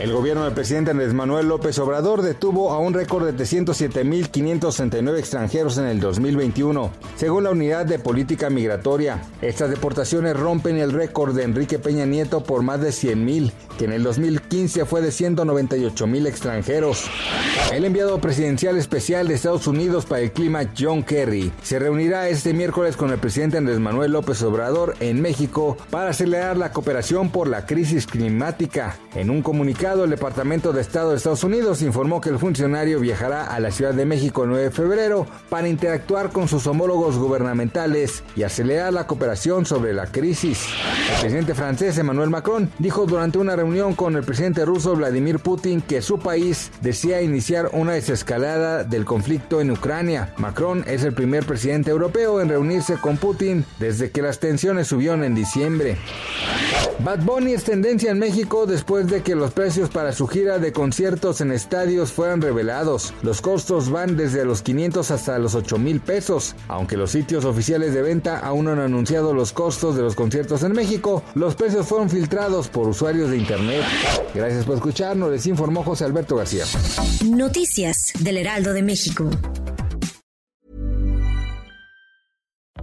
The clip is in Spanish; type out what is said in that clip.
El gobierno del presidente Andrés Manuel López Obrador detuvo a un récord de 307.569 extranjeros en el 2021, según la Unidad de Política Migratoria. Estas deportaciones rompen el récord de Enrique Peña Nieto por más de 100.000, que en el 2015 fue de 198.000 extranjeros. El enviado presidencial especial de Estados Unidos para el clima, John Kerry, se reunirá este miércoles con el presidente Andrés Manuel López Obrador en México para acelerar la cooperación por la crisis climática. En un comunicado, el Departamento de Estado de Estados Unidos informó que el funcionario viajará a la Ciudad de México el 9 de febrero para interactuar con sus homólogos gubernamentales y acelerar la cooperación sobre la crisis. El presidente francés Emmanuel Macron dijo durante una reunión con el presidente ruso Vladimir Putin que su país desea iniciar una desescalada del conflicto en Ucrania. Macron es el primer presidente europeo en reunirse con Putin desde que las tensiones subieron en diciembre. Bad Bunny es tendencia en México después de que los precios para su gira de conciertos en estadios fueran revelados. Los costos van desde los 500 hasta los 8 mil pesos. Aunque los sitios oficiales de venta aún no han anunciado los costos de los conciertos en México, los precios fueron filtrados por usuarios de internet. Gracias por escucharnos, les informó José Alberto García. Noticias del Heraldo de México.